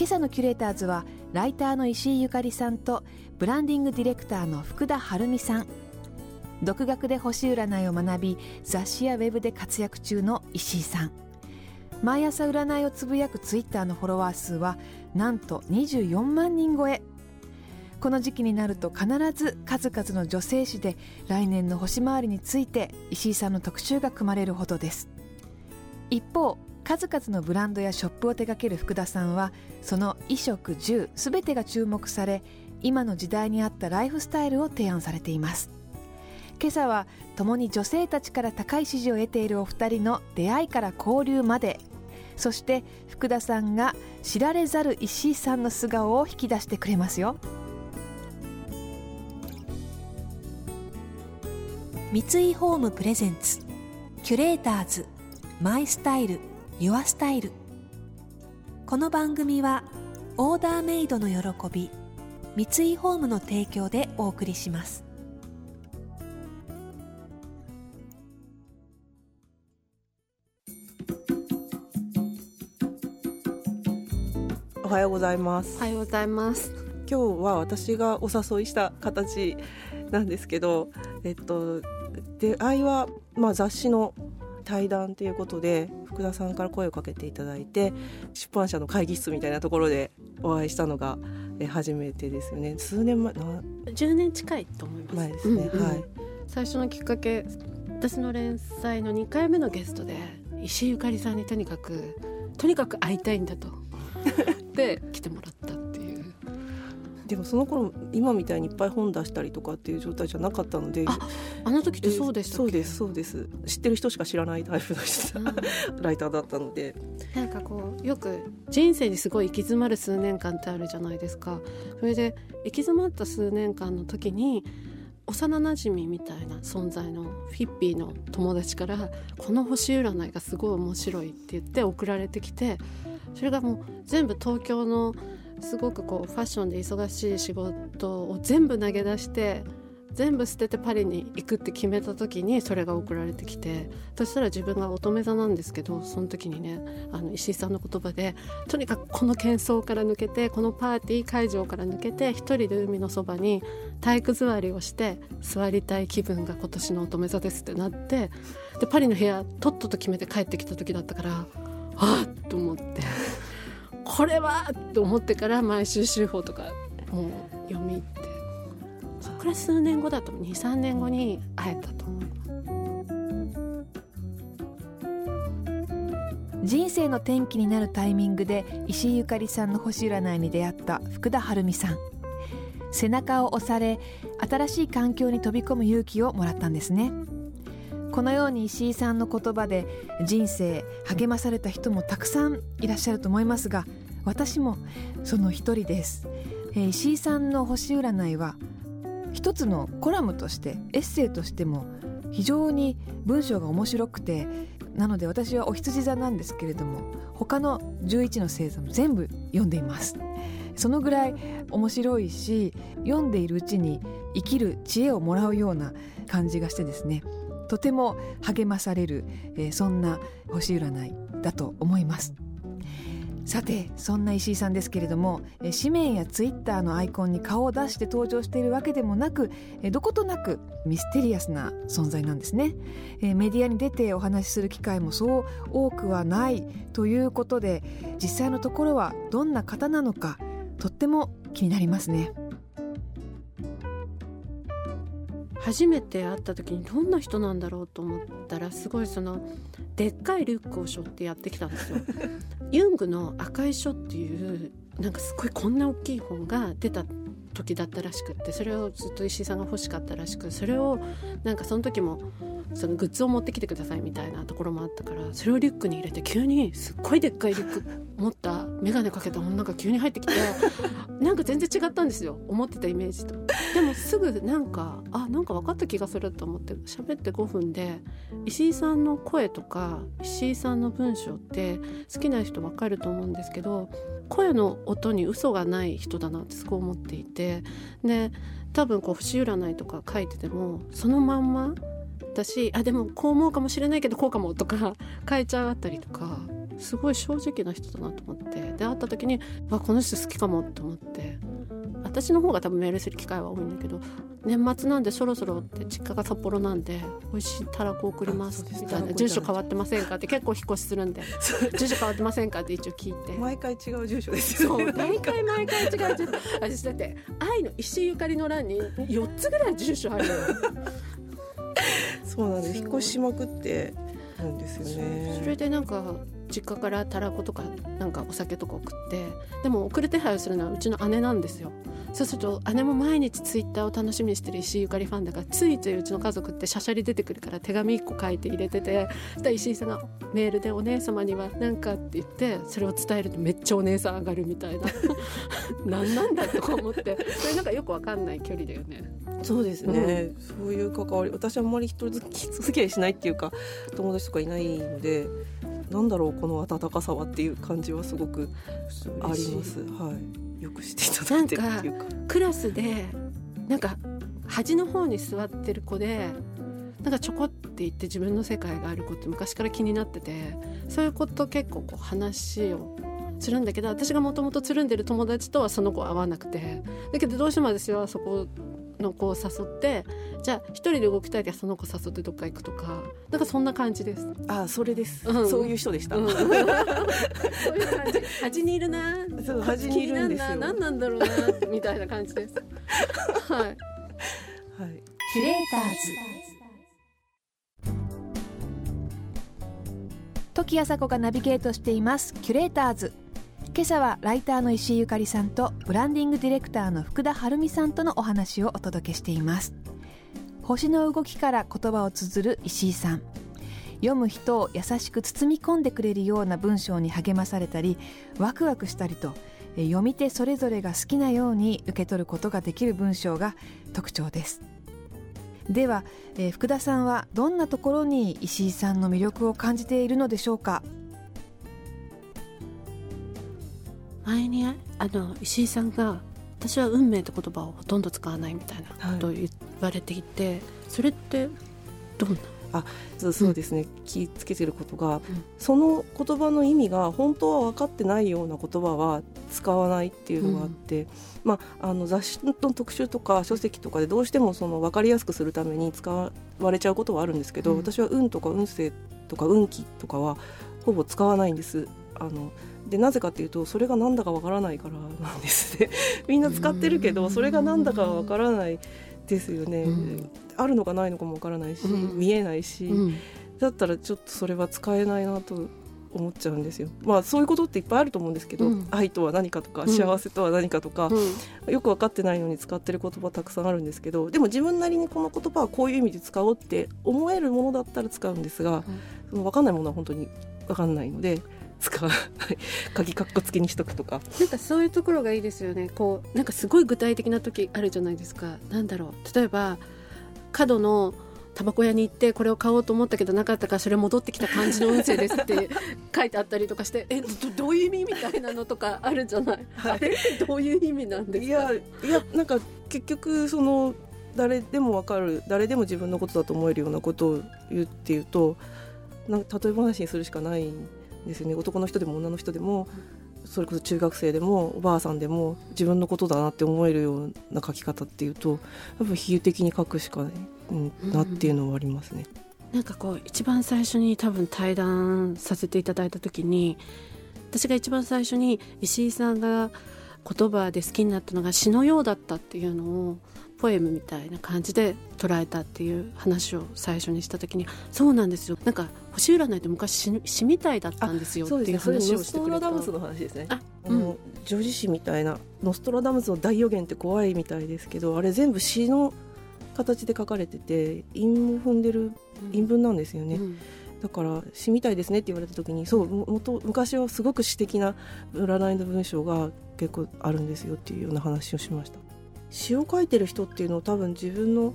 今朝のキュレーターズはライターの石井ゆかりさんとブランディングディレクターの福田晴美さん。独学で星占いを学び雑誌やウェブで活躍中の石井さん。毎朝占いをつぶやくツイッターのフォロワー数はなんと24万人超え。この時期になると必ず数々の女性誌で来年の星回りについて石井さんの特集が組まれるほどです。一方数々のブランドやショップを手掛ける福田さんはその衣食住全てが注目され今の時代に合ったライフスタイルを提案されています。今朝は共に女性たちから高い支持を得ているお二人の出会いから交流まで。そして福田さんが知られざる石井さんの素顔を引き出してくれますよ。三井ホームプレゼンツキュレーターズマイスタイルユアスタイルこの番組はオーダーメイドの喜び三井ホームの提供でお送りします。おはようございます。おはようございます。今日は私がお誘いした形なんですけどえっと出会いはまあ雑誌の対談ということで福田さんから声をかけていただいて出版社の会議室みたいなところでお会いしたのが初めてですよね。数年前10年近いと思います。前ですね、うんうん、はい。最初のきっかけ私の連載の2回目のゲストで石井ゆかりさんにとにかくとにかく会いたいんだと。で来てもらったでもその頃今みたいにいっぱい本出したりとかっていう状態じゃなかったのでああの時ってそうでしたそうですそうです。知ってる人しか知らないタイプの人、うん、ライターだったので。なんかこうよく人生にすごい行き詰まる数年間ってあるじゃないですか。それで行き詰まった数年間の時に幼なじみみたいな存在のフィッピーの友達から「この星占いがすごい面白い」って言って送られてきてそれがもう全部東京のすごくこうファッションで忙しい仕事を全部投げ出して全部捨ててパリに行くって決めた時にそれが送られてきてそしたら自分が乙女座なんですけどその時にねあの石井さんの言葉でとにかくこの喧騒から抜けてこのパーティー会場から抜けて一人で海のそばに体育座りをして座りたい気分が今年の乙女座ですってなってでパリの部屋とっとと決めて帰ってきた時だったからあっと思って。これはと思ってから毎週週報とかもう読み入って。そこから数年後だと23年後に会えたと思います人生の転機になるタイミングで石井ゆかりさんの星占いに出会った福田晴美さん。背中を押され新しい環境に飛び込む勇気をもらったんですね。このように石井さんの言葉で人生励まされた人もたくさんいらっしゃると思いますが私もその一人です、えー、石井さんの星占いは一つのコラムとしてエッセイとしても非常に文章が面白くてなので私はお羊座なんですけれども他の11の星座も全部読んでいます。そのぐらい面白いし読んでいるうちに生きる知恵をもらうような感じがしてですねとても励まされる、えー、そんな星占いだと思います。さてそんな石井さんですけれども紙面やツイッターのアイコンに顔を出して登場しているわけでもなくどことなくミステリアスな存在なんですね。メディアに出てお話しする機会もそう多くはないということで実際のところはどんな方なのかとっても気になりますね。初めて会った時にどんな人なんだろうと思ったらすごいそのでっかいリュックを背負ってやってきたんですよ。ユングの「赤い書」っていうなんかすごいこんな大きい本が出た時だったらしくってそれをずっと石井さんが欲しかったらしくそれをなんかその時もそのグッズを持ってきてくださいみたいなところもあったからそれをリュックに入れて急にすっごいでっかいリュック持った眼鏡かけた女が急に入ってきて なんか全然違ったんですよ。思ってたイメージと。でもすぐなんかあなんか分かった気がすると思って喋って5分で石井さんの声とか石井さんの文章って好きな人分かると思うんですけど声の音に嘘がない人だなってすごい思っていて。で多分こう節占いとか書いててもそのまんまだしあでもこう思うかもしれないけどこうかもとか 変えちゃったりとかすごい正直な人だなと思って。で会った時にわこの人好きかもと思って。私の方が多分メールする機会は多いんだけど年末なんでそろそろって実家が札幌なんで美味しいたらこ送りますみたいな。住所変わってませんかって結構引っ越しするんで。住所変わってませんかって一応聞いて。毎回違う住所ですよそうね 毎回毎回違う住所。私だって愛の石井ゆかりの欄に4つぐらい住所あるの。よそうなんです。引っ越ししまくってるんですよね。それでなんか実家からたらことかなんかお酒とか送ってでも送る手配をするのはうちの姉なんですよ。そうすると姉も毎日ツイッターを楽しみにしてる石井ゆかりファンだからついついうちの家族ってしゃしゃり出てくるから手紙1個書いて入れててそしたら石井さんがメールで「お姉様には何か」って言ってそれを伝えるとめっちゃお姉さん上がるみたいな。何なんだとか思って。それなんかよくわかんない距離だよね。そうですね、そういう関わり私はあんまり人付き合いしないっていうか友達とかいないのでなんだろうこの温かさはっていう感じはすごくあります。はい。よくしていただいてるっていうか。クラスでなんか端の方に座ってる子でなんかちょこって言って自分の世界がある子って昔から気になっててそういう子と結構こう話をするんだけど私がもともとつるんでる友達とはその子は会わなくてだけどどうしても私はそこの子を誘ってじゃあ一人で動きたいからその子誘ってどっか行くとかなんかそんな感じです。あそれです、うん。そういう人でした、うん。そういう感じ。端にいるな。そう端にいるんですよ。何なんだろうなみたいな感じです。はい。はい。キュレーターズ。時あさこがナビゲートしています。キュレーターズ今朝はライターの石井ゆかりさんとブランディングディレクターの福田晴美さんとのお話をお届けしています。星の動きから言葉を綴る石井さん。読む人を優しく包み込んでくれるような文章に励まされたりワクワクしたりとえ読み手それぞれが好きなように受け取ることができる文章が特徴です。では、えー福田さんはどんなところに石井さんの魅力を感じているのでしょうか？前にあの石井さんが私は運命って言葉をほとんど使わないみたいなことを言われていて、それってどんな？そうそうですね、気ぃつけてることが、その言葉の意味が本当は分かってないような言葉は使わないっていうのがあって、まあ、あの雑誌の特集とか書籍とかでどうしてもその分かりやすくするために使われちゃうことはあるんですけど、うん。私は運とか運勢とか運気とかはほぼ使わないんです。あのでなぜかっていうとそれが何だかわからないからなんですね。みんな使ってるけどそれが何だかわからないですよね、うん。あるのかないのかもわからないし、うん。見えないし、うん。だったらちょっとそれは使えないなと思っちゃうんですよ。まあそういうことっていっぱいあると思うんですけど、うん。愛とは何かとかうん。幸せとは何かとか、うん。よく分かってないのに使ってる言葉たくさんあるんですけどでも自分なりにこの言葉はこういう意味で使おうって思えるものだったら使うんですが、その分かんないものは本当に分かんないので使わない。鍵カッコ付けにしとくとか。なんかそういうところがいいですよね。こうなんかすごい具体的な時あるじゃないですか。なんだろう。例えば角のタバコ屋に行ってこれを買おうと思ったけどなかったからそれ戻ってきた感じの運勢ですって 書いてあったりとかしてえどどういう意味みたいなのとかあるじゃない、はい。あれってどういう意味なんですか？いやいやなんか結局その誰でも分かる誰でも自分のことだと思えるようなことを言うっていうとなんか例え話にするしかないんですよね男の人でも女の人でもそれこそ中学生でもおばあさんでも自分のことだなって思えるような書き方っていうとやっぱ比喩的に書くしかない、なっていうのはありますね。なんかこう一番最初に多分対談させていただいた時に私が一番最初に石井さんが言葉で好きになったのが詩のようだったっていうのをポエムみたいな感じで捉えたっていう話を最初にした時にそうなんですよ。なんか星占いって昔詩詩みたいだったんですよっていう話ノストをしてくれたラダムスの話ですね。ああの女子詩みたいなノストラダムスの大予言って怖いみたいですけどあれ全部詩の形で書かれてて韻も踏んでる韻文なんですよね。うんだから詩みたいですねって言われた時にそうもと昔はすごく詩的な占いの文章が結構あるんですよっていうような話をしました。詩を書いてる人っていうのは多分自分の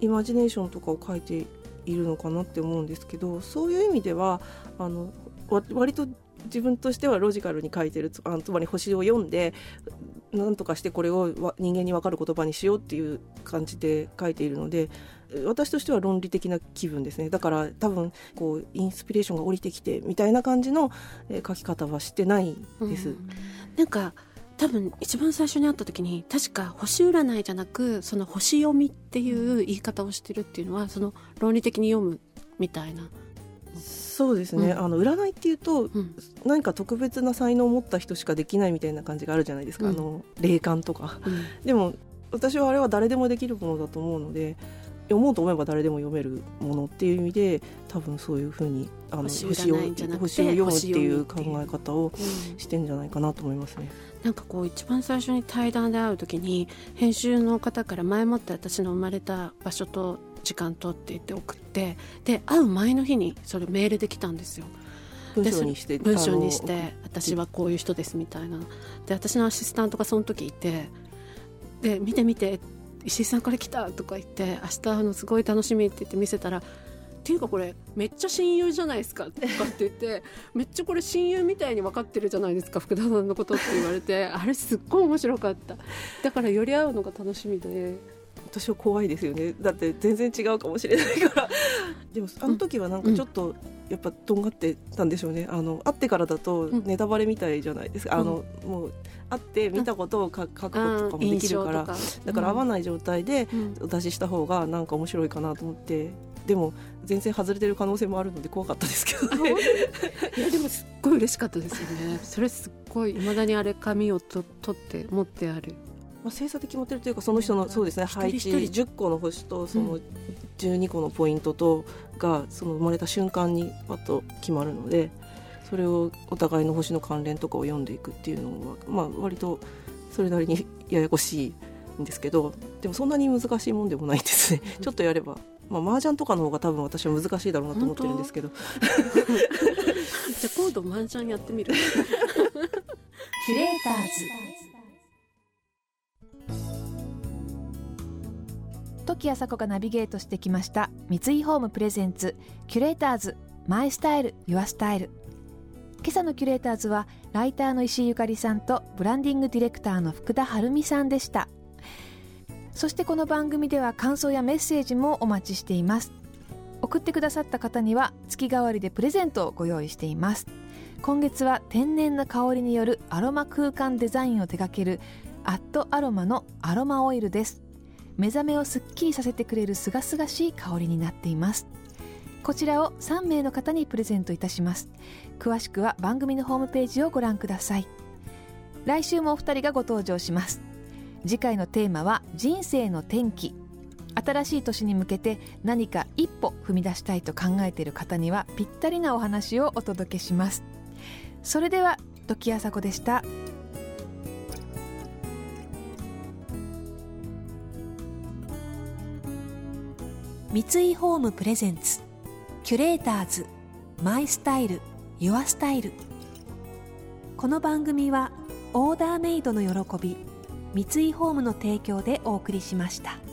イマジネーションとかを書いているのかなって思うんですけどそういう意味ではあの割と自分としてはロジカルに書いてるつまり星を読んで何とかしてこれを人間に分かる言葉にしようっていう感じで書いているので私としては論理的な気分ですねだから多分こうインスピレーションが降りてきてみたいな感じの書き方はしてないです。うん、なんか多分一番最初に会った時に確か星占いじゃなくその星読みっていう言い方をしてるっていうのはその論理的に読むみたいなそうですね、うん、あの占いっていうと、うん、何か特別な才能を持った人しかできないみたいな感じがあるじゃないですか、うん、あの霊感とか、でも私はあれは誰でもできるものだと思うので読もうと思えば誰でも読めるものっていう意味で多分そういうふうにあの星を星を読むっていう考え方をしてんじゃないかなと思いますね。なんかこう一番最初に対談で会う時に編集の方から前もって私の生まれた場所と時間とって言って送ってで会う前の日にそれメールで来たんですよ。文章にして文章にして私はこういう人ですみたいなで私のアシスタントがその時いてで見て見て石井さんから来たとか言って明日あのすごい楽しみって言って見せたらっていうかこれめっちゃ親友じゃないですかとかって言って めっちゃこれ親友みたいに分かってるじゃないですか福田さんのことって言われてあれすっごい面白かっただからより会うのが楽しみで私は怖いですよね。だって全然違うかもしれないから。でもあの時はなんかちょっとやっぱとんがってたんでしょうね。あの会ってからだとネタバレみたいじゃないですか、うん、あのもう会って見たことを書くこととかもできるから。だから会わない状態でお出しした方がなんか面白いかなと思って。でも全然外れてる可能性もあるので怖かったですけど、ね、いやでもすっごい嬉しかったですよね。それすっごいいまだにあれ紙をと取って持ってあるまあ、星座で決まってるというかその人のそうですね配置10個の星とその12個のポイントとがその生まれた瞬間にパッと決まるのでそれをお互いの星の関連とかを読んでいくっていうのは、まあ、割とそれなりに ややこしいんですけどでもそんなに難しいもんでもないですね。ちょっとやれば。まあ、麻雀とかの方が多分私は難しいだろうなと思ってるんですけど。じゃあ今度麻雀やってみる。キュレーターズ時あさこがナビゲートしてきました。三井ホームプレゼンツキュレーターズマイスタイルユアスタイル。今朝のキュレーターズはライターの石井ゆかりさんとブランディングディレクターの福田晴美さんでした。そしてこの番組では感想やメッセージもお待ちしています。送ってくださった方には月替わりでプレゼントをご用意しています。今月は天然な香りによるアロマ空間デザインを手掛けるアットアロマのアロマオイルです。目覚めをすっきりさせてくれるすがすがしい香りになっています。こちらを3名の方にプレゼントいたします。詳しくは番組のホームページをご覧ください。来週もお二人がご登場します。次回のテーマは人生の転機。新しい年に向けて何か一歩踏み出したいと考えている方にはぴったりなお話をお届けします。それでは時あさこでした。三井ホームプレゼンツキュレーターズマイスタイルユアスタイルこの番組はオーダーメイドの喜び三井ホームの提供でお送りしました。